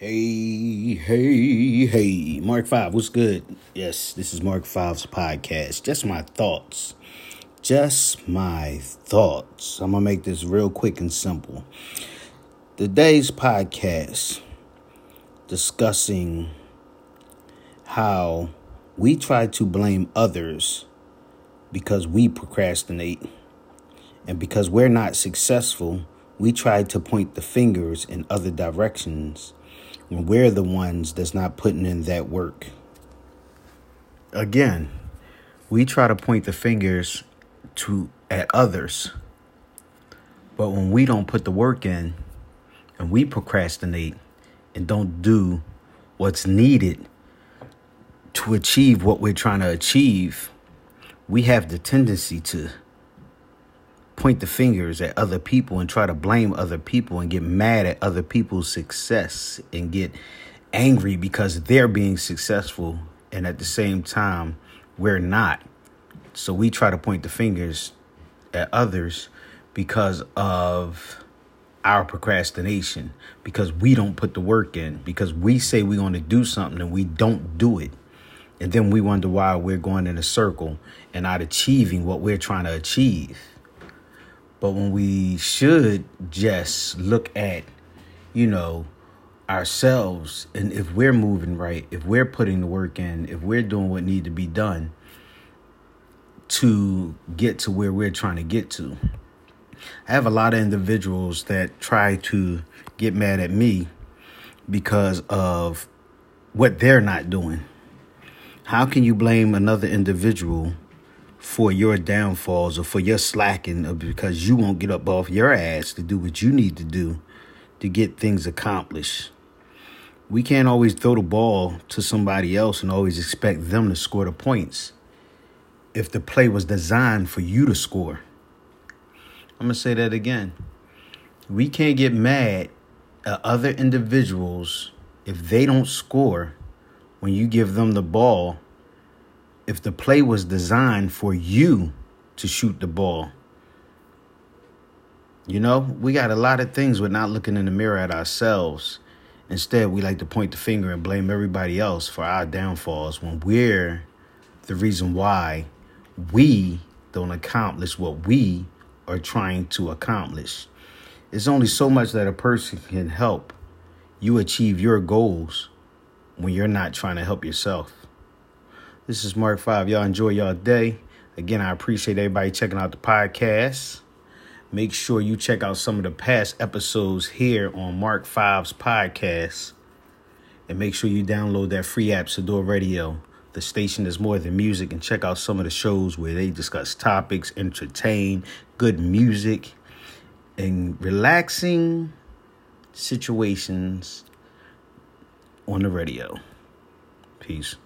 Hey, hey, hey. Mark 5, what's good? Yes, this is Mark 5's podcast. Just my thoughts. Just my thoughts. I'm going to make this real quick and simple. Today's podcast discussing how we try to blame others because we procrastinate. And because we're not successful, we try to point the fingers in other directions when we're the ones that's not putting in that work. Again, we try to point the fingers to at others. But when we don't put the work in and we procrastinate and don't do what's needed to achieve what we're trying to achieve, we have the tendency to point the fingers at other people and try to blame other people and get mad at other people's success and get angry because they're being successful and at the same time we're not. So we try to point the fingers at others because of our procrastination, because we don't put the work in, because we say we're going to do something and we don't do it. And then we wonder why we're going in a circle and not achieving what we're trying to achieve. But when we should just look at, you know, ourselves and if we're moving right, if we're putting the work in, if we're doing what need to be done to get to where we're trying to get to. I have a lot of individuals that try to get mad at me because of what they're not doing. How can you blame another individual for your downfalls or for your slacking because you won't get up off your ass to do what you need to do to get things accomplished. We can't always throw the ball to somebody else and always expect them to score the points if the play was designed for you to score. I'm going to say that again. We can't get mad at other individuals if they don't score when you give them the ball if the play was designed for you to shoot the ball. You know, we got a lot of things we're not looking in the mirror at ourselves. Instead, we like to point the finger and blame everybody else for our downfalls when we're the reason why we don't accomplish what we are trying to accomplish. It's only so much that a person can help you achieve your goals when you're not trying to help yourself. This is Mark 5. Y'all enjoy y'all day. Again, I appreciate everybody checking out the podcast. Make sure you check out some of the past episodes here on Mark 5's podcast. And make sure you download that free app, Sador Radio. The station is more than music. And check out some of the shows where they discuss topics, entertain, good music, and relaxing situations on the radio. Peace.